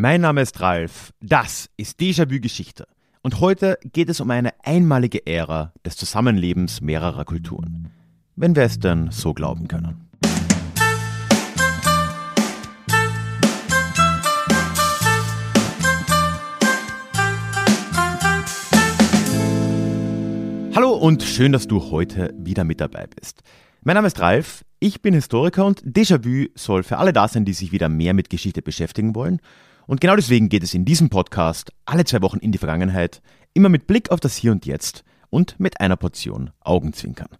Mein Name ist Ralf, das ist Déjà-vu Geschichte. Und heute geht es um eine einmalige Ära des Zusammenlebens mehrerer Kulturen. Wenn wir es denn so glauben können. Hallo und schön, dass du heute wieder mit dabei bist. Mein Name ist Ralf, ich bin Historiker und Déjà-vu soll für alle da sein, die sich wieder mehr mit Geschichte beschäftigen wollen. Und genau deswegen geht es in diesem Podcast alle zwei Wochen in die Vergangenheit, immer mit Blick auf das Hier und Jetzt und mit einer Portion Augenzwinkern.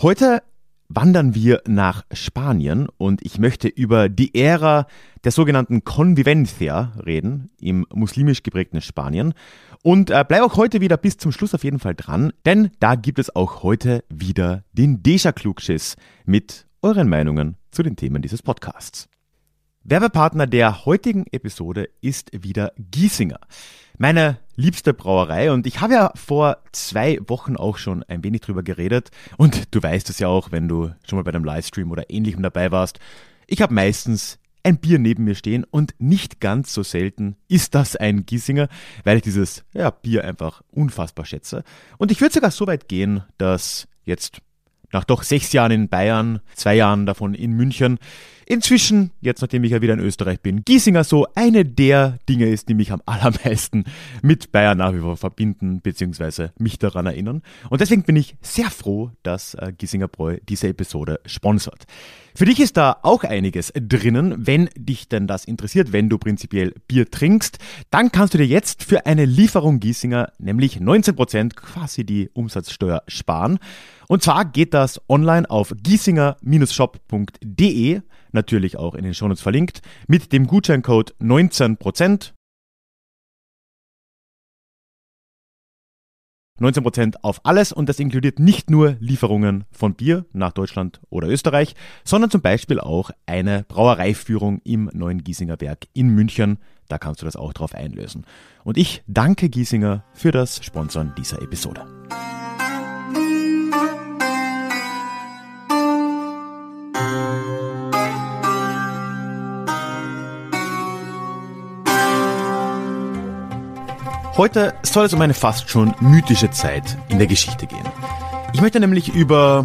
Heute wandern wir nach Spanien und ich möchte über die Ära der sogenannten Convivencia reden im muslimisch geprägten Spanien und äh, bleib auch heute wieder bis zum Schluss auf jeden Fall dran, denn da gibt es auch heute wieder den Deja Klugschiss mit euren Meinungen zu den Themen dieses Podcasts. Werbepartner der heutigen Episode ist wieder Giesinger, meine liebste Brauerei. Und ich habe ja vor zwei Wochen auch schon ein wenig drüber geredet. Und du weißt es ja auch, wenn du schon mal bei einem Livestream oder ähnlichem dabei warst. Ich habe meistens ein Bier neben mir stehen und nicht ganz so selten ist das ein Giesinger, weil ich dieses ja, Bier einfach unfassbar schätze. Und ich würde sogar so weit gehen, dass jetzt nach doch sechs Jahren in Bayern, zwei Jahren davon in München, inzwischen, jetzt nachdem ich ja wieder in Österreich bin, Giesinger so eine der Dinge ist, die mich am allermeisten mit Bayern nach wie vor verbinden, beziehungsweise mich daran erinnern. Und deswegen bin ich sehr froh, dass äh, Giesinger Bräu diese Episode sponsert. Für dich ist da auch einiges drinnen, wenn dich denn das interessiert, wenn du prinzipiell Bier trinkst, dann kannst du dir jetzt für eine Lieferung Giesinger nämlich 19% quasi die Umsatzsteuer sparen. Und zwar geht das online auf giesinger-shop.de, natürlich auch in den Shownotes verlinkt, mit dem Gutscheincode 19%. 19% auf alles und das inkludiert nicht nur Lieferungen von Bier nach Deutschland oder Österreich, sondern zum Beispiel auch eine Brauereiführung im neuen Giesinger Werk in München. Da kannst du das auch drauf einlösen. Und ich danke Giesinger für das Sponsoren dieser Episode. Heute soll es um eine fast schon mythische Zeit in der Geschichte gehen. Ich möchte nämlich über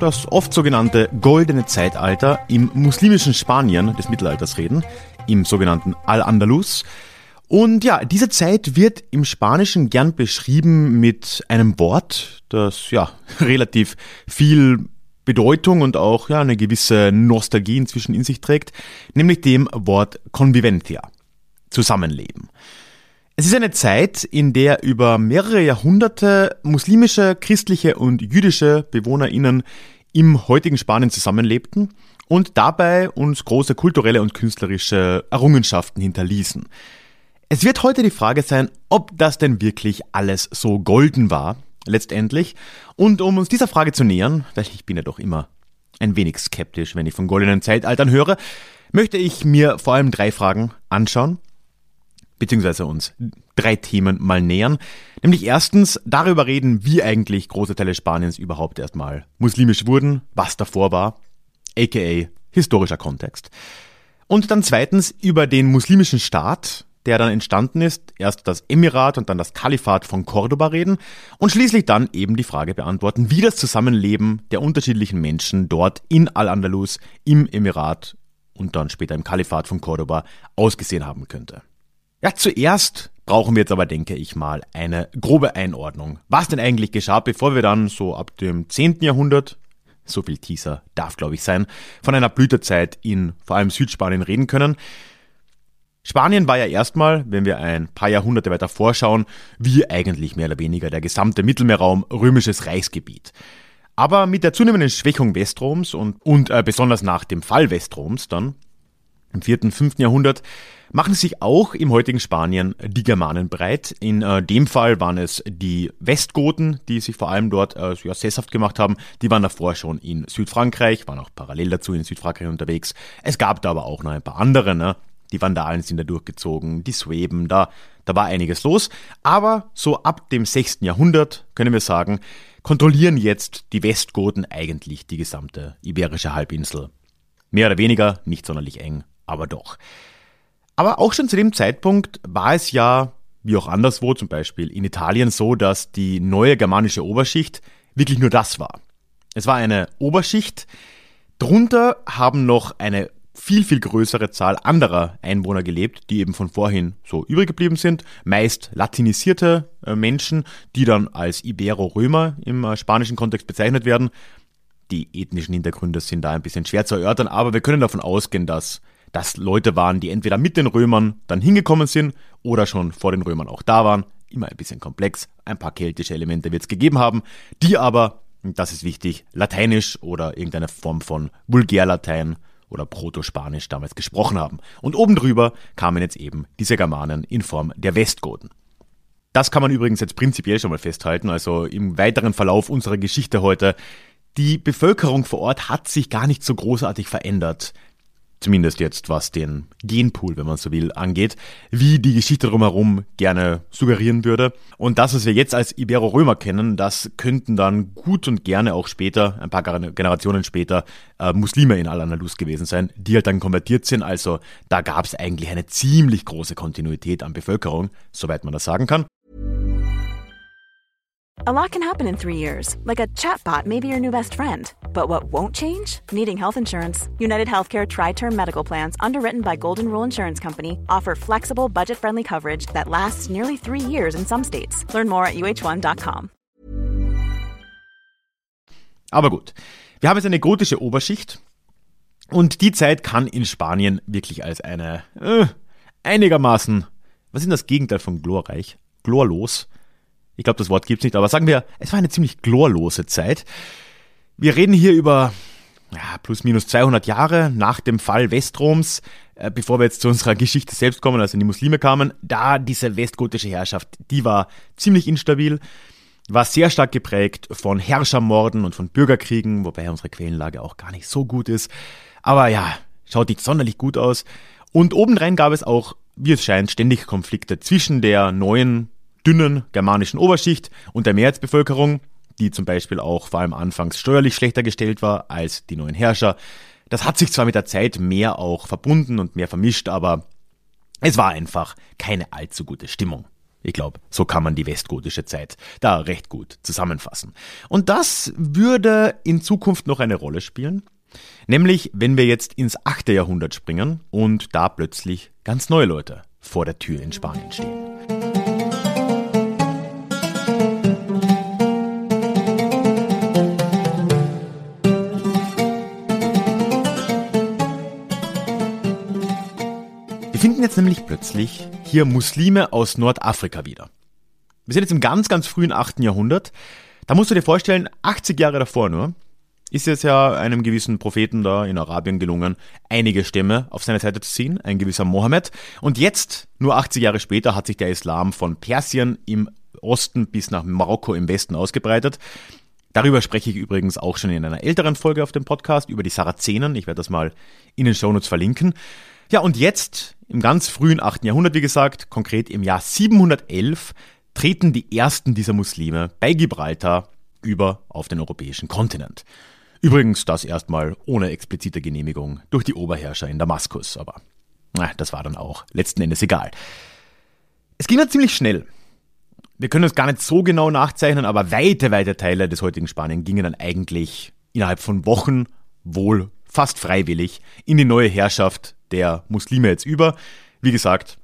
das oft sogenannte goldene Zeitalter im muslimischen Spanien des Mittelalters reden, im sogenannten Al-Andalus. Und ja, diese Zeit wird im Spanischen gern beschrieben mit einem Wort, das ja relativ viel Bedeutung und auch ja eine gewisse Nostalgie inzwischen in sich trägt, nämlich dem Wort Convivencia, Zusammenleben. Es ist eine Zeit, in der über mehrere Jahrhunderte muslimische, christliche und jüdische BewohnerInnen im heutigen Spanien zusammenlebten und dabei uns große kulturelle und künstlerische Errungenschaften hinterließen. Es wird heute die Frage sein, ob das denn wirklich alles so golden war, letztendlich. Und um uns dieser Frage zu nähern, weil ich bin ja doch immer ein wenig skeptisch, wenn ich von goldenen Zeitaltern höre, möchte ich mir vor allem drei Fragen anschauen beziehungsweise uns drei Themen mal nähern. Nämlich erstens darüber reden, wie eigentlich große Teile Spaniens überhaupt erstmal muslimisch wurden, was davor war, aka historischer Kontext. Und dann zweitens über den muslimischen Staat, der dann entstanden ist, erst das Emirat und dann das Kalifat von Cordoba reden und schließlich dann eben die Frage beantworten, wie das Zusammenleben der unterschiedlichen Menschen dort in Al-Andalus, im Emirat und dann später im Kalifat von Cordoba ausgesehen haben könnte. Ja, zuerst brauchen wir jetzt aber, denke ich mal, eine grobe Einordnung. Was denn eigentlich geschah, bevor wir dann so ab dem 10. Jahrhundert, so viel Teaser darf glaube ich sein, von einer Blütezeit in vor allem Südspanien reden können. Spanien war ja erstmal, wenn wir ein paar Jahrhunderte weiter vorschauen, wie eigentlich mehr oder weniger der gesamte Mittelmeerraum römisches Reichsgebiet. Aber mit der zunehmenden Schwächung Westroms und, und äh, besonders nach dem Fall Westroms dann im 4., 5. Jahrhundert machen sich auch im heutigen Spanien die Germanen breit. In äh, dem Fall waren es die Westgoten, die sich vor allem dort äh, ja, sesshaft gemacht haben. Die waren davor schon in Südfrankreich, waren auch parallel dazu in Südfrankreich unterwegs. Es gab da aber auch noch ein paar andere, ne? Die Vandalen sind da durchgezogen, die Sweben, da, da war einiges los. Aber so ab dem 6. Jahrhundert können wir sagen, kontrollieren jetzt die Westgoten eigentlich die gesamte iberische Halbinsel. Mehr oder weniger, nicht sonderlich eng, aber doch. Aber auch schon zu dem Zeitpunkt war es ja, wie auch anderswo, zum Beispiel in Italien, so, dass die neue germanische Oberschicht wirklich nur das war. Es war eine Oberschicht, drunter haben noch eine viel, viel größere Zahl anderer Einwohner gelebt, die eben von vorhin so übrig geblieben sind. Meist latinisierte äh, Menschen, die dann als Ibero-Römer im äh, spanischen Kontext bezeichnet werden. Die ethnischen Hintergründe sind da ein bisschen schwer zu erörtern, aber wir können davon ausgehen, dass das Leute waren, die entweder mit den Römern dann hingekommen sind oder schon vor den Römern auch da waren. Immer ein bisschen komplex. Ein paar keltische Elemente wird es gegeben haben, die aber, das ist wichtig, lateinisch oder irgendeine Form von Vulgärlatein oder Protospanisch damals gesprochen haben. Und oben drüber kamen jetzt eben diese Germanen in Form der Westgoten. Das kann man übrigens jetzt prinzipiell schon mal festhalten, also im weiteren Verlauf unserer Geschichte heute die Bevölkerung vor Ort hat sich gar nicht so großartig verändert. Zumindest jetzt, was den Genpool, wenn man so will, angeht, wie die Geschichte drumherum gerne suggerieren würde. Und das, was wir jetzt als Ibero-Römer kennen, das könnten dann gut und gerne auch später, ein paar Generationen später, äh, Muslime in Al-Andalus gewesen sein, die halt dann konvertiert sind. Also da gab es eigentlich eine ziemlich große Kontinuität an Bevölkerung, soweit man das sagen kann. A lot can happen in three years, like a chatbot may be your new best friend. But what won't change? Needing health insurance. United Healthcare Tri Term Medical Plans, underwritten by Golden Rule Insurance Company, offer flexible, budget friendly coverage that lasts nearly three years in some states. Learn more at uh1.com. Aber gut, wir haben jetzt eine gotische Oberschicht und die Zeit kann in Spanien wirklich als eine äh, einigermaßen, was ist das Gegenteil von glorreich? Glorlos Ich glaube, das Wort gibt's nicht, aber sagen wir, es war eine ziemlich glorlose Zeit. Wir reden hier über ja, plus minus 200 Jahre nach dem Fall Westroms, äh, bevor wir jetzt zu unserer Geschichte selbst kommen, also die Muslime kamen, da diese westgotische Herrschaft, die war ziemlich instabil, war sehr stark geprägt von Herrschermorden und von Bürgerkriegen, wobei unsere Quellenlage auch gar nicht so gut ist. Aber ja, schaut nicht sonderlich gut aus. Und obendrein gab es auch, wie es scheint, ständig Konflikte zwischen der neuen dünnen germanischen Oberschicht und der Mehrheitsbevölkerung, die zum Beispiel auch vor allem anfangs steuerlich schlechter gestellt war als die neuen Herrscher. Das hat sich zwar mit der Zeit mehr auch verbunden und mehr vermischt, aber es war einfach keine allzu gute Stimmung. Ich glaube, so kann man die westgotische Zeit da recht gut zusammenfassen. Und das würde in Zukunft noch eine Rolle spielen. Nämlich, wenn wir jetzt ins 8. Jahrhundert springen und da plötzlich ganz neue Leute vor der Tür in Spanien stehen. Finden jetzt nämlich plötzlich hier Muslime aus Nordafrika wieder. Wir sind jetzt im ganz, ganz frühen 8. Jahrhundert. Da musst du dir vorstellen, 80 Jahre davor nur, ist es ja einem gewissen Propheten da in Arabien gelungen, einige Stämme auf seine Seite zu ziehen, ein gewisser Mohammed. Und jetzt, nur 80 Jahre später, hat sich der Islam von Persien im Osten bis nach Marokko im Westen ausgebreitet. Darüber spreche ich übrigens auch schon in einer älteren Folge auf dem Podcast über die Sarazenen. Ich werde das mal in den Shownotes verlinken. Ja, und jetzt, im ganz frühen 8. Jahrhundert, wie gesagt, konkret im Jahr 711, treten die ersten dieser Muslime bei Gibraltar über auf den europäischen Kontinent. Übrigens das erstmal ohne explizite Genehmigung durch die Oberherrscher in Damaskus, aber na, das war dann auch letzten Endes egal. Es ging dann ziemlich schnell. Wir können es gar nicht so genau nachzeichnen, aber weite, weite Teile des heutigen Spanien gingen dann eigentlich innerhalb von Wochen wohl fast freiwillig in die neue Herrschaft der Muslime jetzt über. Wie gesagt,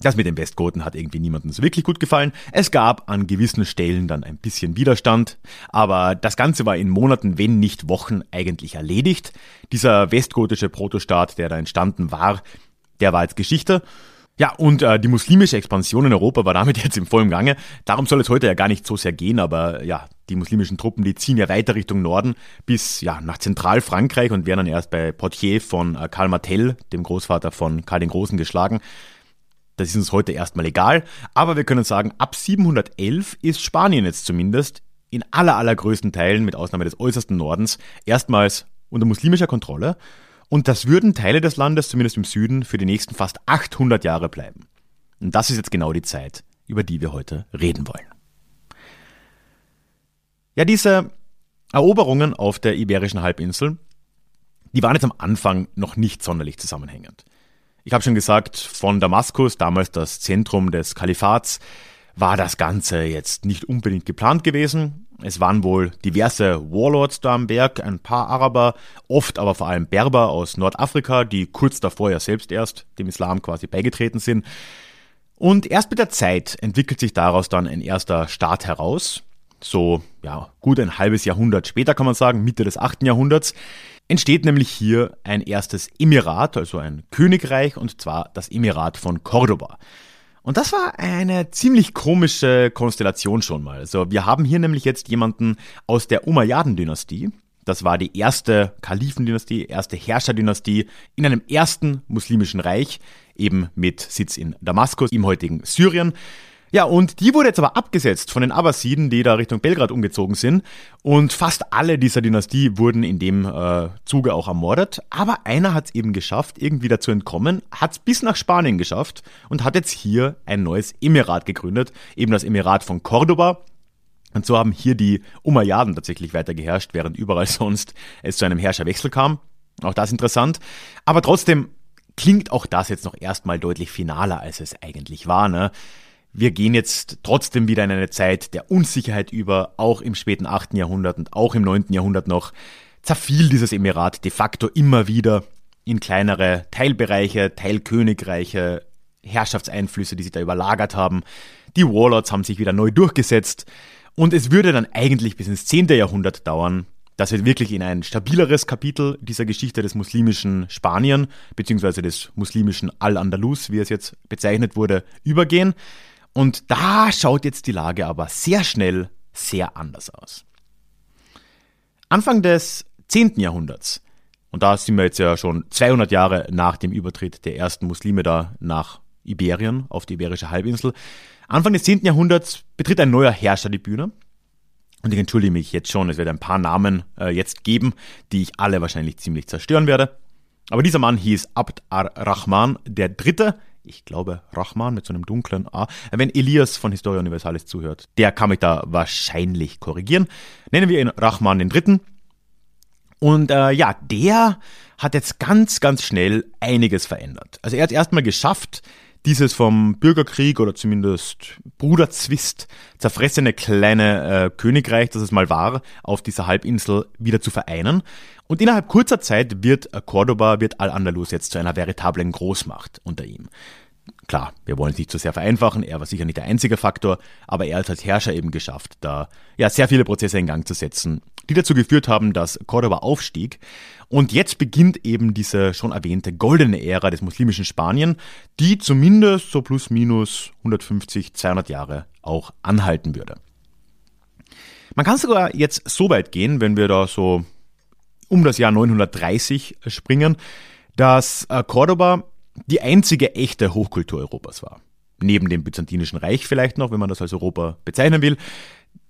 das mit den Westgoten hat irgendwie niemandem so wirklich gut gefallen. Es gab an gewissen Stellen dann ein bisschen Widerstand, aber das Ganze war in Monaten, wenn nicht Wochen eigentlich erledigt. Dieser westgotische Protostaat, der da entstanden war, der war jetzt Geschichte. Ja, und äh, die muslimische Expansion in Europa war damit jetzt im vollen Gange. Darum soll es heute ja gar nicht so sehr gehen, aber ja, die muslimischen Truppen, die ziehen ja weiter Richtung Norden bis ja nach Zentralfrankreich und werden dann erst bei Poitiers von äh, Karl Martel, dem Großvater von Karl den Großen, geschlagen. Das ist uns heute erstmal egal, aber wir können sagen, ab 711 ist Spanien jetzt zumindest in aller allergrößten Teilen, mit Ausnahme des äußersten Nordens, erstmals unter muslimischer Kontrolle und das würden Teile des Landes, zumindest im Süden, für die nächsten fast 800 Jahre bleiben. Und das ist jetzt genau die Zeit, über die wir heute reden wollen. Ja, diese Eroberungen auf der Iberischen Halbinsel, die waren jetzt am Anfang noch nicht sonderlich zusammenhängend. Ich habe schon gesagt, von Damaskus, damals das Zentrum des Kalifats, war das Ganze jetzt nicht unbedingt geplant gewesen. Es waren wohl diverse Warlords da am Berg, ein paar Araber, oft aber vor allem Berber aus Nordafrika, die kurz davor ja selbst erst dem Islam quasi beigetreten sind. Und erst mit der Zeit entwickelt sich daraus dann ein erster Staat heraus. So, ja, gut ein halbes Jahrhundert später kann man sagen, Mitte des 8. Jahrhunderts, entsteht nämlich hier ein erstes Emirat, also ein Königreich, und zwar das Emirat von Cordoba. Und das war eine ziemlich komische Konstellation schon mal. Also wir haben hier nämlich jetzt jemanden aus der Umayyaden-Dynastie. Das war die erste Kalifendynastie, erste Herrscherdynastie in einem ersten muslimischen Reich, eben mit Sitz in Damaskus, im heutigen Syrien. Ja, und die wurde jetzt aber abgesetzt von den Abbasiden, die da Richtung Belgrad umgezogen sind. Und fast alle dieser Dynastie wurden in dem äh, Zuge auch ermordet. Aber einer hat es eben geschafft, irgendwie dazu entkommen, hat es bis nach Spanien geschafft und hat jetzt hier ein neues Emirat gegründet, eben das Emirat von Cordoba. Und so haben hier die Umayyaden tatsächlich weiter geherrscht, während überall sonst es zu einem Herrscherwechsel kam. Auch das interessant. Aber trotzdem klingt auch das jetzt noch erstmal deutlich finaler, als es eigentlich war. Ne? Wir gehen jetzt trotzdem wieder in eine Zeit der Unsicherheit über, auch im späten 8. Jahrhundert und auch im 9. Jahrhundert noch, zerfiel dieses Emirat de facto immer wieder in kleinere Teilbereiche, Teilkönigreiche, Herrschaftseinflüsse, die sich da überlagert haben. Die Warlords haben sich wieder neu durchgesetzt und es würde dann eigentlich bis ins 10. Jahrhundert dauern, dass wir wirklich in ein stabileres Kapitel dieser Geschichte des muslimischen Spanien, beziehungsweise des muslimischen Al-Andalus, wie es jetzt bezeichnet wurde, übergehen. Und da schaut jetzt die Lage aber sehr schnell sehr anders aus. Anfang des 10. Jahrhunderts, und da sind wir jetzt ja schon 200 Jahre nach dem Übertritt der ersten Muslime da nach Iberien, auf die Iberische Halbinsel, Anfang des 10. Jahrhunderts betritt ein neuer Herrscher die Bühne. Und ich entschuldige mich jetzt schon, es wird ein paar Namen äh, jetzt geben, die ich alle wahrscheinlich ziemlich zerstören werde. Aber dieser Mann hieß Abd ar-Rahman Dritte, ich glaube Rahman mit so einem dunklen A. Wenn Elias von Historia Universalis zuhört, der kann mich da wahrscheinlich korrigieren. Nennen wir ihn Rahman den Dritten. Und äh, ja, der hat jetzt ganz, ganz schnell einiges verändert. Also er hat erstmal geschafft, dieses vom Bürgerkrieg oder zumindest Bruderzwist zerfressene kleine äh, Königreich, das es mal war, auf dieser Halbinsel wieder zu vereinen. Und innerhalb kurzer Zeit wird Cordoba, wird Al-Andalus jetzt zu einer veritablen Großmacht unter ihm. Klar, wir wollen es nicht zu sehr vereinfachen, er war sicher nicht der einzige Faktor, aber er hat als Herrscher eben geschafft, da ja sehr viele Prozesse in Gang zu setzen, die dazu geführt haben, dass Cordoba aufstieg. Und jetzt beginnt eben diese schon erwähnte goldene Ära des muslimischen Spanien, die zumindest so plus minus 150, 200 Jahre auch anhalten würde. Man kann sogar jetzt so weit gehen, wenn wir da so um das Jahr 930 springen, dass äh, Cordoba die einzige echte Hochkultur Europas war. Neben dem Byzantinischen Reich vielleicht noch, wenn man das als Europa bezeichnen will.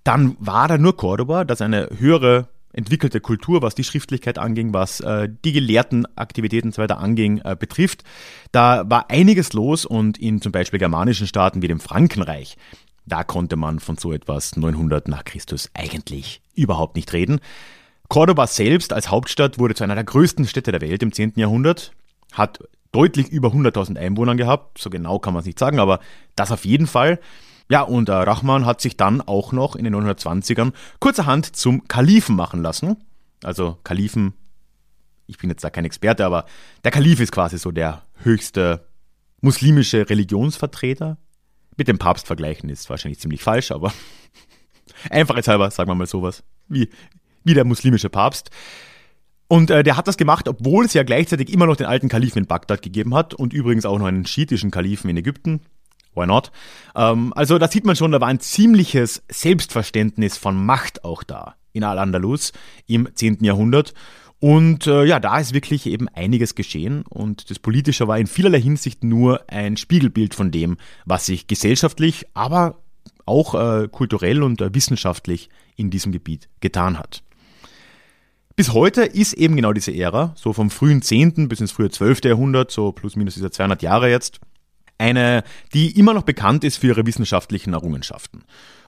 Dann war da nur Cordoba, das eine höhere entwickelte Kultur, was die Schriftlichkeit anging, was äh, die gelehrten Aktivitäten und so weiter anging, äh, betrifft. Da war einiges los und in zum Beispiel germanischen Staaten wie dem Frankenreich, da konnte man von so etwas 900 nach Christus eigentlich überhaupt nicht reden. Cordoba selbst als Hauptstadt wurde zu einer der größten Städte der Welt im 10. Jahrhundert, hat deutlich über 100.000 Einwohner gehabt, so genau kann man es nicht sagen, aber das auf jeden Fall. Ja, und äh, Rahman hat sich dann auch noch in den 920ern kurzerhand zum Kalifen machen lassen. Also Kalifen, ich bin jetzt da kein Experte, aber der Kalif ist quasi so der höchste muslimische Religionsvertreter. Mit dem Papst vergleichen ist wahrscheinlich ziemlich falsch, aber einfachheitshalber sagen wir mal sowas. Wie, wie der muslimische Papst. Und äh, der hat das gemacht, obwohl es ja gleichzeitig immer noch den alten Kalifen in Bagdad gegeben hat und übrigens auch noch einen schiitischen Kalifen in Ägypten. Why not? Ähm, also da sieht man schon, da war ein ziemliches Selbstverständnis von Macht auch da in Al-Andalus im 10. Jahrhundert. Und äh, ja, da ist wirklich eben einiges geschehen und das Politische war in vielerlei Hinsicht nur ein Spiegelbild von dem, was sich gesellschaftlich, aber auch äh, kulturell und äh, wissenschaftlich in diesem Gebiet getan hat. Bis heute ist eben genau diese Ära, so vom frühen 10. bis ins frühe 12. Jahrhundert, so plus minus dieser 200 Jahre jetzt, eine, die immer noch bekannt ist für ihre wissenschaftlichen Errungenschaften.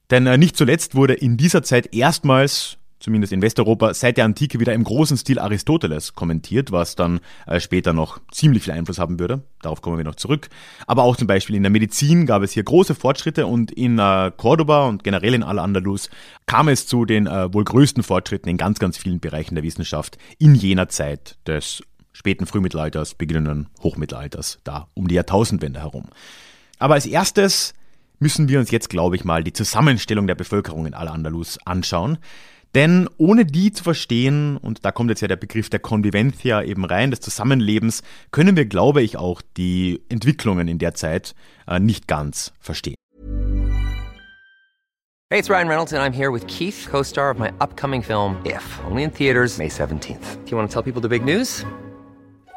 Denn äh, nicht zuletzt wurde in dieser Zeit erstmals zumindest in Westeuropa, seit der Antike wieder im großen Stil Aristoteles kommentiert, was dann äh, später noch ziemlich viel Einfluss haben würde. Darauf kommen wir noch zurück. Aber auch zum Beispiel in der Medizin gab es hier große Fortschritte und in äh, Cordoba und generell in Al-Andalus kam es zu den wohl größten Fortschritten in ganz, ganz vielen Bereichen der Wissenschaft in jener Zeit des späten Frühmittelalters, beginnenden Hochmittelalters, da um die Jahrtausendwende herum. Aber als erstes müssen wir uns jetzt, glaube ich mal, die Zusammenstellung der Bevölkerung in Al-Andalus anschauen. Denn ohne die zu verstehen, und da kommt jetzt ja der Begriff der Convivencia eben rein, des Zusammenlebens, können wir, glaube ich, auch die Entwicklungen in der Zeit äh, nicht ganz verstehen. Hey, it's Ryan Reynolds and I'm here with Keith, co-star of my upcoming film If, only in theaters May 17th. Do you want to tell people the big news?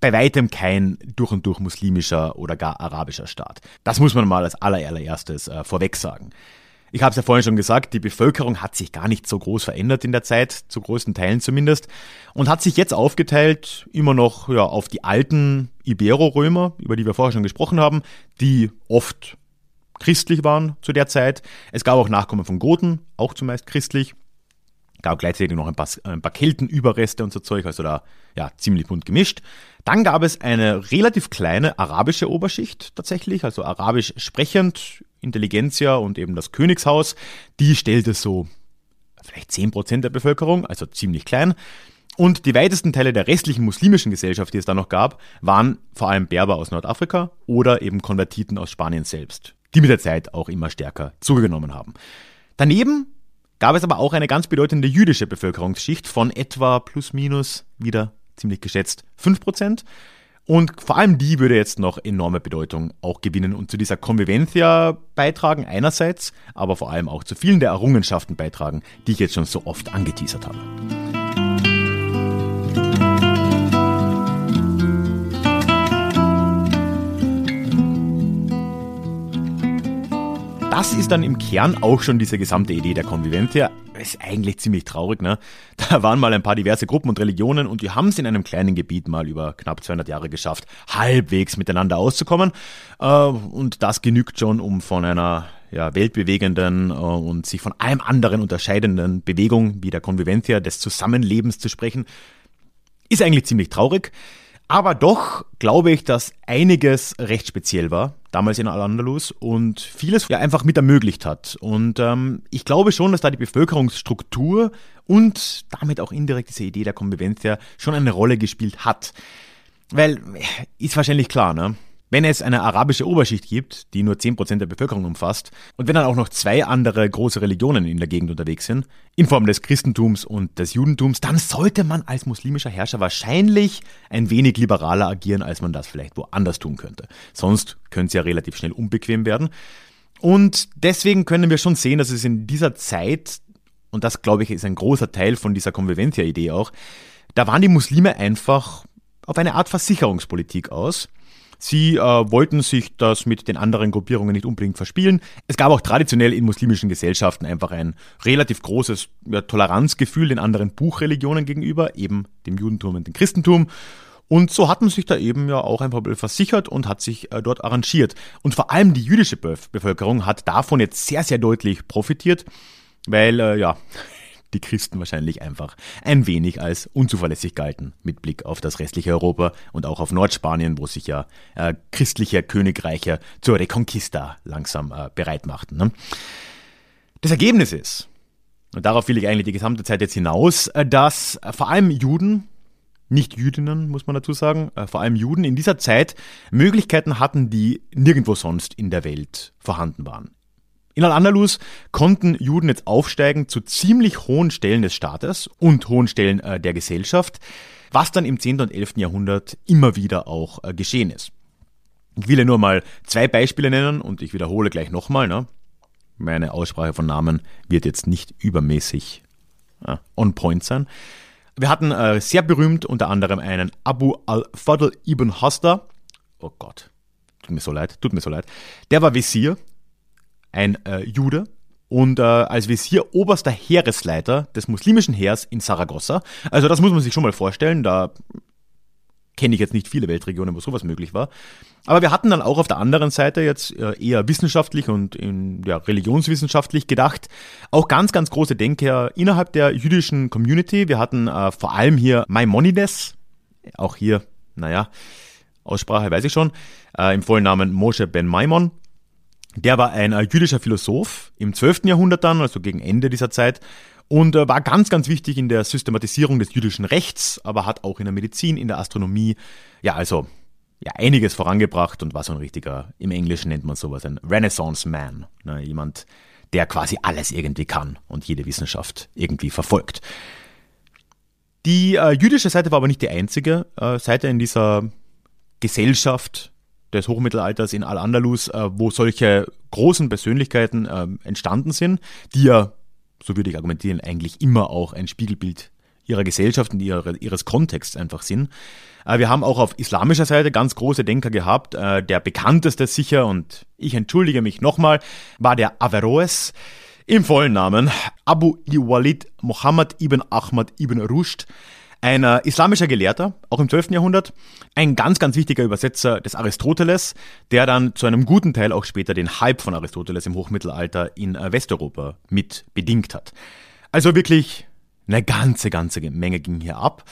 bei weitem kein durch und durch muslimischer oder gar arabischer Staat. Das muss man mal als allererstes äh, vorweg sagen. Ich habe es ja vorhin schon gesagt, die Bevölkerung hat sich gar nicht so groß verändert in der Zeit, zu größten Teilen zumindest, und hat sich jetzt aufgeteilt immer noch ja, auf die alten Ibero-Römer, über die wir vorher schon gesprochen haben, die oft christlich waren zu der Zeit. Es gab auch Nachkommen von Goten, auch zumeist christlich gab gleichzeitig noch ein paar, ein paar Keltenüberreste und so Zeug, also da ja ziemlich bunt gemischt. Dann gab es eine relativ kleine arabische Oberschicht tatsächlich, also arabisch sprechend, Intelligenzia und eben das Königshaus. Die stellte so vielleicht 10% der Bevölkerung, also ziemlich klein. Und die weitesten Teile der restlichen muslimischen Gesellschaft, die es da noch gab, waren vor allem Berber aus Nordafrika oder eben Konvertiten aus Spanien selbst, die mit der Zeit auch immer stärker zugenommen haben. Daneben gab es aber auch eine ganz bedeutende jüdische Bevölkerungsschicht von etwa plus minus wieder ziemlich geschätzt 5%. Und vor allem die würde jetzt noch enorme Bedeutung auch gewinnen und zu dieser Convivencia beitragen einerseits, aber vor allem auch zu vielen der Errungenschaften beitragen, die ich jetzt schon so oft angeteasert habe. Das ist dann im Kern auch schon diese gesamte Idee der Convivencia. Ist eigentlich ziemlich traurig, ne? Da waren mal ein paar diverse Gruppen und Religionen und die haben es in einem kleinen Gebiet mal über knapp 200 Jahre geschafft, halbwegs miteinander auszukommen. Äh, und das genügt schon, um von einer ja, weltbewegenden äh, und sich von allem anderen unterscheidenden Bewegung wie der Convivencia des Zusammenlebens zu sprechen. Ist eigentlich ziemlich traurig. Aber doch glaube ich, dass einiges recht speziell war, damals in Al-Andalus, und vieles ja einfach mit ermöglicht hat. Und ähm, ich glaube schon, dass da die Bevölkerungsstruktur und damit auch indirekt diese Idee der Convivencia schon eine Rolle gespielt hat. Weil, ist wahrscheinlich klar, ne? Wenn es eine arabische Oberschicht gibt, die nur 10% der Bevölkerung umfasst, und wenn dann auch noch zwei andere große Religionen in der Gegend unterwegs sind, in Form des Christentums und des Judentums, dann sollte man als muslimischer Herrscher wahrscheinlich ein wenig liberaler agieren, als man das vielleicht woanders tun könnte. Sonst könnte es ja relativ schnell unbequem werden. Und deswegen können wir schon sehen, dass es in dieser Zeit, und das glaube ich ist ein großer Teil von dieser Convivencia-Idee auch, da waren die Muslime einfach auf eine Art Versicherungspolitik aus – Sie äh, wollten sich das mit den anderen Gruppierungen nicht unbedingt verspielen. Es gab auch traditionell in muslimischen Gesellschaften einfach ein relativ großes ja, Toleranzgefühl den anderen Buchreligionen gegenüber, eben dem Judentum und dem Christentum. Und so hat man sich da eben ja auch einfach versichert und hat sich äh, dort arrangiert. Und vor allem die jüdische Bevölkerung hat davon jetzt sehr, sehr deutlich profitiert, weil äh, ja, die Christen wahrscheinlich einfach ein wenig als unzuverlässig galten mit Blick auf das restliche Europa und auch auf Nordspanien, wo sich ja äh, christliche Königreiche zur Reconquista langsam äh, bereit machten. Ne? Das Ergebnis ist, und darauf will ich eigentlich die gesamte Zeit jetzt hinaus, äh, dass äh, vor allem Juden, nicht Jüdinnen, muss man dazu sagen, äh, vor allem Juden in dieser Zeit Möglichkeiten hatten, die nirgendwo sonst in der Welt vorhanden waren. In Al-Andalus konnten Juden jetzt aufsteigen zu ziemlich hohen Stellen des Staates und hohen Stellen äh, der Gesellschaft, was dann im 10. und 11. Jahrhundert immer wieder auch äh, geschehen ist. Ich will ja nur mal zwei Beispiele nennen und ich wiederhole gleich nochmal. Ne? Meine Aussprache von Namen wird jetzt nicht übermäßig ja, on point sein. Wir hatten äh, sehr berühmt unter anderem einen Abu al-Fadl ibn Hasta. Oh Gott, tut mir so leid, tut mir so leid. Der war Visier, ein äh, Jude und äh, als Visier oberster Heeresleiter des muslimischen Heers in Saragossa. Also das muss man sich schon mal vorstellen, da kenne ich jetzt nicht viele Weltregionen, wo sowas möglich war. Aber wir hatten dann auch auf der anderen Seite jetzt äh, eher wissenschaftlich und in, ja, religionswissenschaftlich gedacht, auch ganz, ganz große Denker innerhalb der jüdischen Community. Wir hatten äh, vor allem hier Maimonides, auch hier, naja, Aussprache weiß ich schon, äh, im vollen Namen Moshe ben Maimon. Der war ein äh, jüdischer Philosoph im 12. Jahrhundert dann, also gegen Ende dieser Zeit, und äh, war ganz, ganz wichtig in der Systematisierung des jüdischen Rechts, aber hat auch in der Medizin, in der Astronomie, ja, also ja, einiges vorangebracht und war so ein richtiger, im Englischen nennt man sowas ein Renaissance Man, ne, jemand, der quasi alles irgendwie kann und jede Wissenschaft irgendwie verfolgt. Die äh, jüdische Seite war aber nicht die einzige äh, Seite in dieser Gesellschaft des Hochmittelalters in Al-Andalus, äh, wo solche großen Persönlichkeiten äh, entstanden sind, die ja so würde ich argumentieren, eigentlich immer auch ein Spiegelbild ihrer Gesellschaft und ihrer, ihres Kontexts einfach sind. Äh, wir haben auch auf islamischer Seite ganz große Denker gehabt. Äh, der bekannteste sicher, und ich entschuldige mich nochmal, war der Averroes. Im vollen Namen Abu Iwalid Muhammad ibn Ahmad ibn Rushd, ein islamischer Gelehrter, auch im 12. Jahrhundert, ein ganz, ganz wichtiger Übersetzer des Aristoteles, der dann zu einem guten Teil auch später den Hype von Aristoteles im Hochmittelalter in äh, Westeuropa mit bedingt hat. Also wirklich eine ganze, ganze Menge ging hier ab.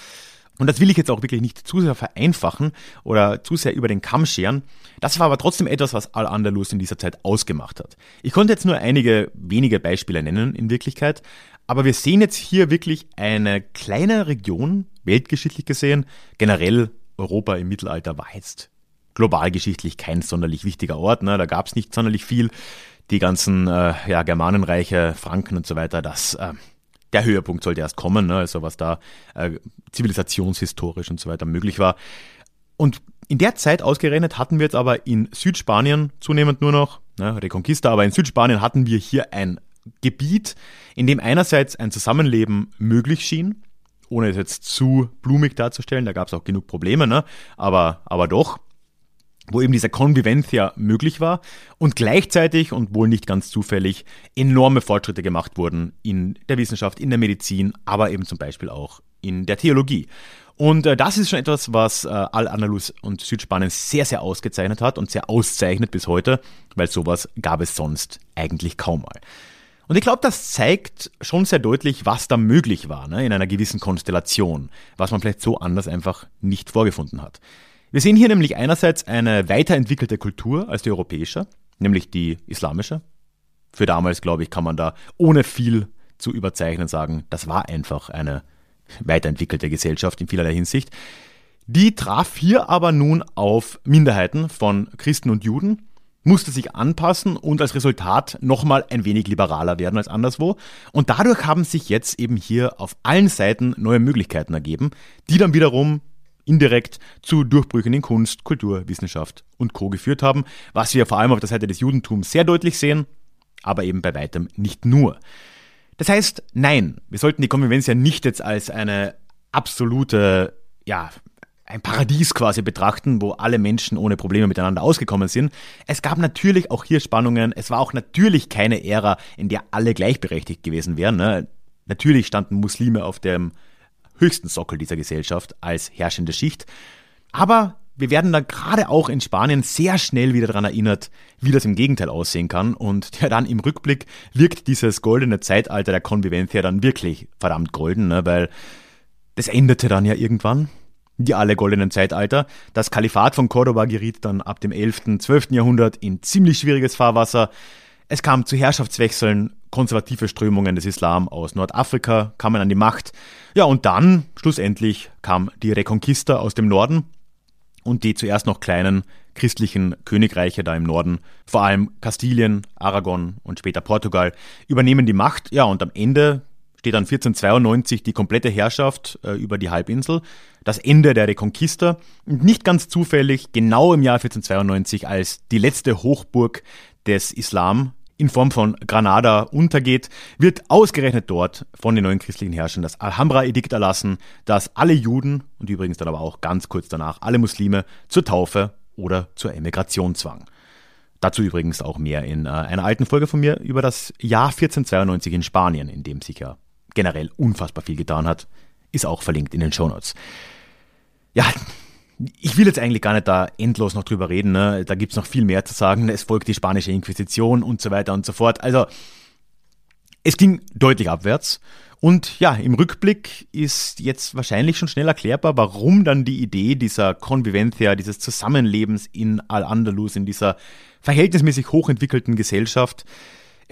Und das will ich jetzt auch wirklich nicht zu sehr vereinfachen oder zu sehr über den Kamm scheren. Das war aber trotzdem etwas, was Al-Andalus in dieser Zeit ausgemacht hat. Ich konnte jetzt nur einige wenige Beispiele nennen in Wirklichkeit, aber wir sehen jetzt hier wirklich eine kleine Region, weltgeschichtlich gesehen. Generell Europa im Mittelalter war jetzt globalgeschichtlich kein sonderlich wichtiger Ort. Ne? Da gab es nicht sonderlich viel. Die ganzen äh, ja, Germanenreiche, Franken und so weiter, das, äh, der Höhepunkt sollte erst kommen, ne? also was da äh, zivilisationshistorisch und so weiter möglich war. Und in der Zeit ausgerechnet hatten wir jetzt aber in Südspanien zunehmend nur noch, ne, Reconquista, aber in Südspanien hatten wir hier ein Gebiet, in dem einerseits ein Zusammenleben möglich schien, ohne es jetzt zu blumig darzustellen, da gab es auch genug Probleme, ne? aber, aber doch, wo eben diese Convivencia möglich war und gleichzeitig und wohl nicht ganz zufällig enorme Fortschritte gemacht wurden in der Wissenschaft, in der Medizin, aber eben zum Beispiel auch in der Theologie. Und äh, das ist schon etwas, was äh, Al-Andalus und Südspanien sehr, sehr ausgezeichnet hat und sehr auszeichnet bis heute, weil sowas gab es sonst eigentlich kaum mal. Und ich glaube, das zeigt schon sehr deutlich, was da möglich war ne, in einer gewissen Konstellation, was man vielleicht so anders einfach nicht vorgefunden hat. Wir sehen hier nämlich einerseits eine weiterentwickelte Kultur als die europäische, nämlich die islamische. Für damals, glaube ich, kann man da ohne viel zu überzeichnen sagen, das war einfach eine weiterentwickelte Gesellschaft in vielerlei Hinsicht. Die traf hier aber nun auf Minderheiten von Christen und Juden, musste sich anpassen und als Resultat nochmal ein wenig liberaler werden als anderswo. Und dadurch haben sich jetzt eben hier auf allen Seiten neue Möglichkeiten ergeben, die dann wiederum indirekt zu Durchbrüchen in Kunst, Kultur, Wissenschaft und Co. geführt haben, was wir vor allem auf der Seite des Judentums sehr deutlich sehen, aber eben bei weitem nicht nur. Das heißt, nein, wir sollten die Konvivenz ja nicht jetzt als eine absolute, ja, ein Paradies quasi betrachten, wo alle Menschen ohne Probleme miteinander ausgekommen sind. Es gab natürlich auch hier Spannungen. Es war auch natürlich keine Ära, in der alle gleichberechtigt gewesen wären. Ne? Natürlich standen Muslime auf dem höchsten Sockel dieser Gesellschaft als herrschende Schicht. Aber wir werden da gerade auch in Spanien sehr schnell wieder daran erinnert, wie das im Gegenteil aussehen kann. Und ja, dann im Rückblick wirkt dieses goldene Zeitalter der Convivencia dann wirklich verdammt golden, ne? weil das endete dann ja irgendwann die alle goldenen Zeitalter. Das Kalifat von Cordoba geriet dann ab dem 11., 12. Jahrhundert in ziemlich schwieriges Fahrwasser. Es kam zu Herrschaftswechseln, konservative Strömungen des Islam aus Nordafrika kamen an die Macht. Ja, und dann, schlussendlich, kam die Reconquista aus dem Norden und die zuerst noch kleinen christlichen Königreiche da im Norden, vor allem Kastilien, Aragon und später Portugal, übernehmen die Macht. Ja, und am Ende steht dann 1492 die komplette Herrschaft äh, über die Halbinsel, das Ende der Reconquista und nicht ganz zufällig genau im Jahr 1492 als die letzte Hochburg des Islam in Form von Granada untergeht, wird ausgerechnet dort von den neuen christlichen Herrschern das Alhambra-Edikt erlassen, das alle Juden und übrigens dann aber auch ganz kurz danach alle Muslime zur Taufe oder zur Emigration zwang. Dazu übrigens auch mehr in äh, einer alten Folge von mir über das Jahr 1492 in Spanien, in dem sich ja generell unfassbar viel getan hat, ist auch verlinkt in den Shownotes. Ja, ich will jetzt eigentlich gar nicht da endlos noch drüber reden, ne? da gibt's noch viel mehr zu sagen. Es folgt die spanische Inquisition und so weiter und so fort. Also, es ging deutlich abwärts. Und ja, im Rückblick ist jetzt wahrscheinlich schon schnell erklärbar, warum dann die Idee dieser Convivencia, dieses Zusammenlebens in Al-Andalus, in dieser verhältnismäßig hochentwickelten Gesellschaft,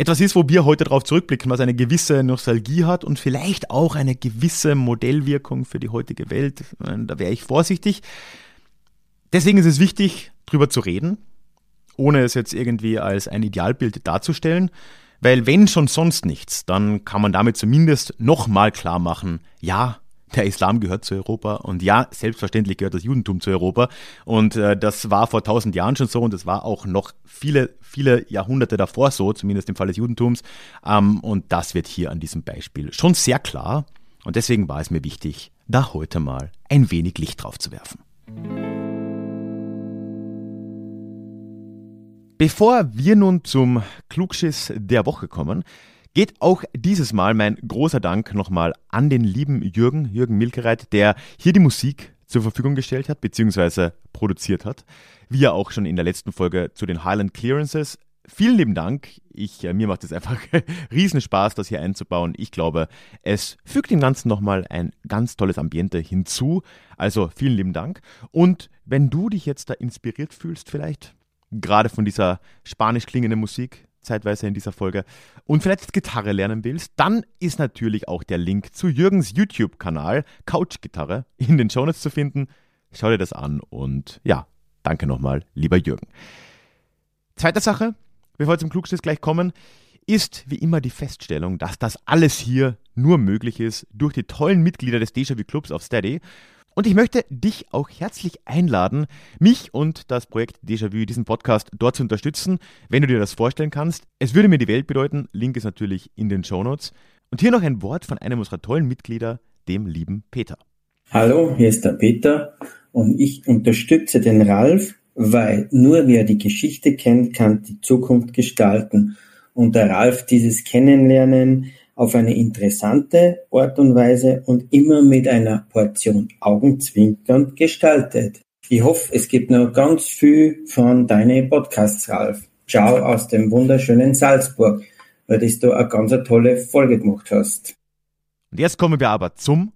etwas ist, wo wir heute darauf zurückblicken, was eine gewisse Nostalgie hat und vielleicht auch eine gewisse Modellwirkung für die heutige Welt. Da wäre ich vorsichtig. Deswegen ist es wichtig, drüber zu reden, ohne es jetzt irgendwie als ein Idealbild darzustellen. Weil wenn schon sonst nichts, dann kann man damit zumindest nochmal klar machen, ja, der Islam gehört zu Europa und ja, selbstverständlich gehört das Judentum zu Europa. Und äh, das war vor tausend Jahren schon so und das war auch noch viele, viele Jahrhunderte davor so, zumindest im Fall des Judentums. Ähm, und das wird hier an diesem Beispiel schon sehr klar. Und deswegen war es mir wichtig, da heute mal ein wenig Licht drauf zu werfen. Bevor wir nun zum Klugschiss der Woche kommen, geht auch dieses Mal mein großer Dank nochmal an den lieben Jürgen, Jürgen Milkereit, der hier die Musik zur Verfügung gestellt hat, beziehungsweise produziert hat, wie er auch schon in der letzten Folge zu den Highland Clearances. Vielen lieben Dank. Ich, äh, mir macht es einfach riesen Spaß, das hier einzubauen. Ich glaube, es fügt dem Ganzen nochmal ein ganz tolles Ambiente hinzu. Also vielen lieben Dank. Und wenn du dich jetzt da inspiriert fühlst, vielleicht gerade von dieser spanisch klingenden Musik, zeitweise in dieser Folge, und vielleicht Gitarre lernen willst, dann ist natürlich auch der Link zu Jürgens YouTube-Kanal Couch Gitarre in den Shownotes zu finden. Schau dir das an und ja, danke nochmal, lieber Jürgen. Zweite Sache, bevor wir zum Klugschiss gleich kommen, ist wie immer die Feststellung, dass das alles hier nur möglich ist durch die tollen Mitglieder des Déjà-vu Clubs auf Steady. Und ich möchte dich auch herzlich einladen, mich und das Projekt Déjà-vu, diesen Podcast dort zu unterstützen, wenn du dir das vorstellen kannst. Es würde mir die Welt bedeuten. Link ist natürlich in den Show Notes. Und hier noch ein Wort von einem unserer tollen Mitglieder, dem lieben Peter. Hallo, hier ist der Peter und ich unterstütze den Ralf, weil nur wer die Geschichte kennt, kann die Zukunft gestalten. Und der Ralf dieses Kennenlernen auf eine interessante Art und Weise und immer mit einer Portion Augenzwinkern gestaltet. Ich hoffe, es gibt noch ganz viel von deinen Podcasts, Ralf. Ciao aus dem wunderschönen Salzburg, weil du da eine ganz tolle Folge gemacht hast. Und jetzt kommen wir aber zum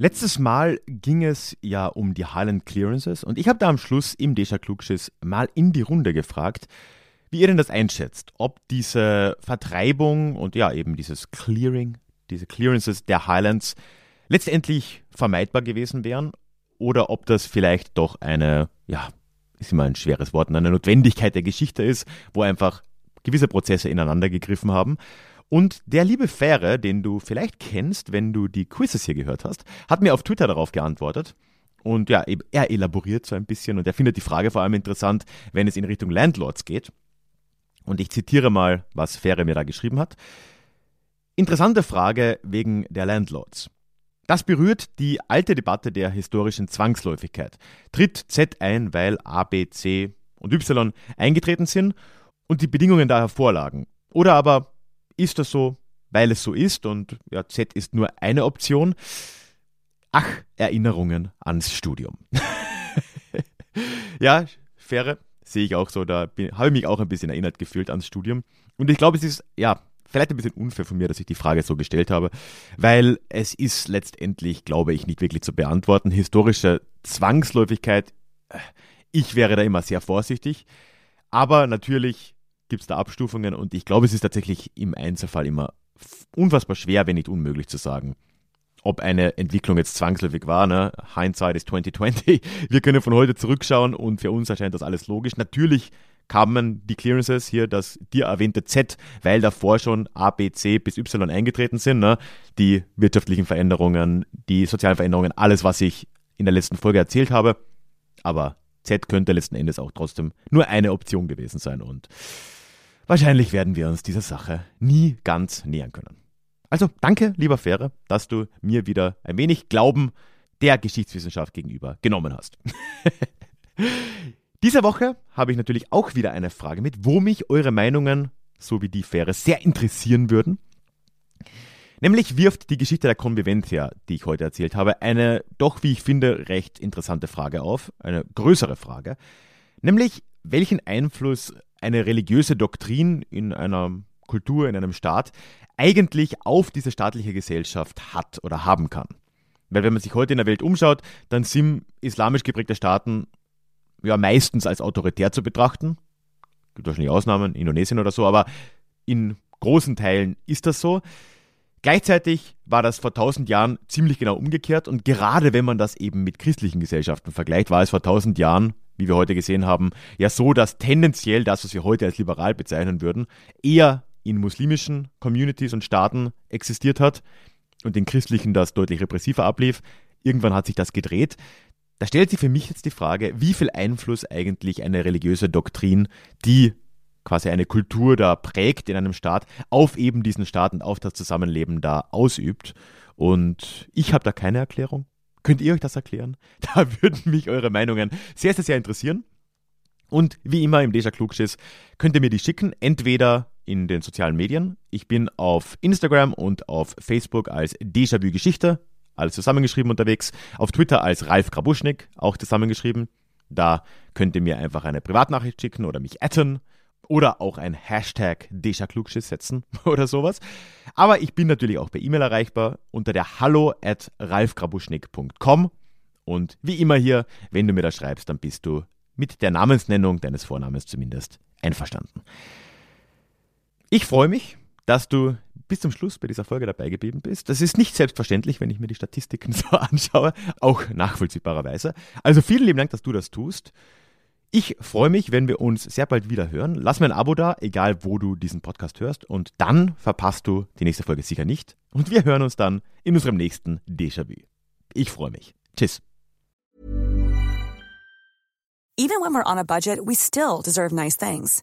Letztes Mal ging es ja um die Highland Clearances und ich habe da am Schluss im Deja Klugschiss mal in die Runde gefragt, wie ihr denn das einschätzt, ob diese Vertreibung und ja eben dieses Clearing, diese Clearances der Highlands letztendlich vermeidbar gewesen wären oder ob das vielleicht doch eine, ja, ist immer ein schweres Wort, eine Notwendigkeit der Geschichte ist, wo einfach gewisse Prozesse ineinander gegriffen haben. Und der liebe Fähre, den du vielleicht kennst, wenn du die Quizzes hier gehört hast, hat mir auf Twitter darauf geantwortet. Und ja, er elaboriert so ein bisschen und er findet die Frage vor allem interessant, wenn es in Richtung Landlords geht. Und ich zitiere mal, was Fähre mir da geschrieben hat. Interessante Frage wegen der Landlords. Das berührt die alte Debatte der historischen Zwangsläufigkeit. Tritt Z ein, weil A, B, C und Y eingetreten sind und die Bedingungen da hervorlagen? Oder aber ist das so, weil es so ist und ja, Z ist nur eine Option? Ach, Erinnerungen ans Studium. ja, Fähre, sehe ich auch so, da habe ich mich auch ein bisschen erinnert gefühlt ans Studium. Und ich glaube, es ist, ja, vielleicht ein bisschen unfair von mir, dass ich die Frage so gestellt habe, weil es ist letztendlich, glaube ich, nicht wirklich zu beantworten. Historische Zwangsläufigkeit, äh, ich wäre da immer sehr vorsichtig, aber natürlich gibt es da Abstufungen und ich glaube, es ist tatsächlich im Einzelfall immer unfassbar schwer, wenn nicht unmöglich zu sagen, ob eine Entwicklung jetzt zwangsläufig war. Ne? Hindsight ist 2020. Wir können von heute zurückschauen und für uns erscheint das alles logisch. Natürlich kamen die Clearances hier, das dir erwähnte Z, weil davor schon A, B, C bis Y eingetreten sind. Ne? Die wirtschaftlichen Veränderungen, die sozialen Veränderungen, alles, was ich in der letzten Folge erzählt habe. Aber Z könnte letzten Endes auch trotzdem nur eine Option gewesen sein und wahrscheinlich werden wir uns dieser Sache nie ganz nähern können. Also danke, lieber Fähre, dass du mir wieder ein wenig Glauben der Geschichtswissenschaft gegenüber genommen hast. Diese Woche habe ich natürlich auch wieder eine Frage mit, wo mich eure Meinungen, so wie die Fähre, sehr interessieren würden. Nämlich wirft die Geschichte der Convivencia, die ich heute erzählt habe, eine doch, wie ich finde, recht interessante Frage auf, eine größere Frage. Nämlich, welchen Einfluss eine religiöse Doktrin in einer Kultur, in einem Staat eigentlich auf diese staatliche Gesellschaft hat oder haben kann. Weil wenn man sich heute in der Welt umschaut, dann sind islamisch geprägte Staaten ja meistens als autoritär zu betrachten. Gibt wahrscheinlich Ausnahmen, Indonesien oder so, aber in großen Teilen ist das so. Gleichzeitig war das vor tausend Jahren ziemlich genau umgekehrt und gerade wenn man das eben mit christlichen Gesellschaften vergleicht, war es vor tausend Jahren, wie wir heute gesehen haben, ja so, dass tendenziell das, was wir heute als liberal bezeichnen würden, eher in muslimischen Communities und Staaten existiert hat und in christlichen das deutlich repressiver ablief. Irgendwann hat sich das gedreht. Da stellt sich für mich jetzt die Frage, wie viel Einfluss eigentlich eine religiöse Doktrin, die quasi eine Kultur da prägt in einem Staat, auf eben diesen Staat und auf das Zusammenleben da ausübt. Und ich habe da keine Erklärung. Könnt ihr euch das erklären? Da würden mich eure Meinungen sehr, sehr, sehr interessieren. Und wie immer im Deja Klugschiss könnt ihr mir die schicken, entweder in den sozialen Medien. Ich bin auf Instagram und auf Facebook als Déjà-vu Geschichte, alles zusammengeschrieben unterwegs. Auf Twitter als Ralf Grabuschnik, auch zusammengeschrieben. Da könnt ihr mir einfach eine Privatnachricht schicken oder mich atten oder auch ein Hashtag Deja-Klugschiss setzen oder sowas. Aber ich bin natürlich auch per E-Mail erreichbar unter der hallo at ralfgrabuschnik.com. Und wie immer hier, wenn du mir da schreibst, dann bist du mit der Namensnennung deines Vornamens zumindest einverstanden. Ich freue mich, dass du bis zum Schluss bei dieser Folge dabei geblieben bist. Das ist nicht selbstverständlich, wenn ich mir die Statistiken so anschaue, auch nachvollziehbarerweise. Also vielen lieben Dank, dass du das tust. Ich freue mich, wenn wir uns sehr bald wieder hören. Lass mir ein Abo da, egal wo du diesen Podcast hörst. Und dann verpasst du die nächste Folge sicher nicht. Und wir hören uns dann in unserem nächsten Déjà-vu. Ich freue mich. Tschüss. Even when we're on a budget, we still deserve nice things.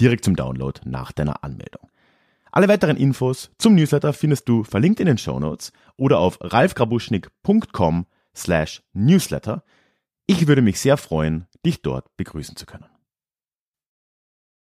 Direkt zum Download nach deiner Anmeldung. Alle weiteren Infos zum Newsletter findest du verlinkt in den Show Notes oder auf ralfgrabuschnick.com slash newsletter. Ich würde mich sehr freuen, dich dort begrüßen zu können.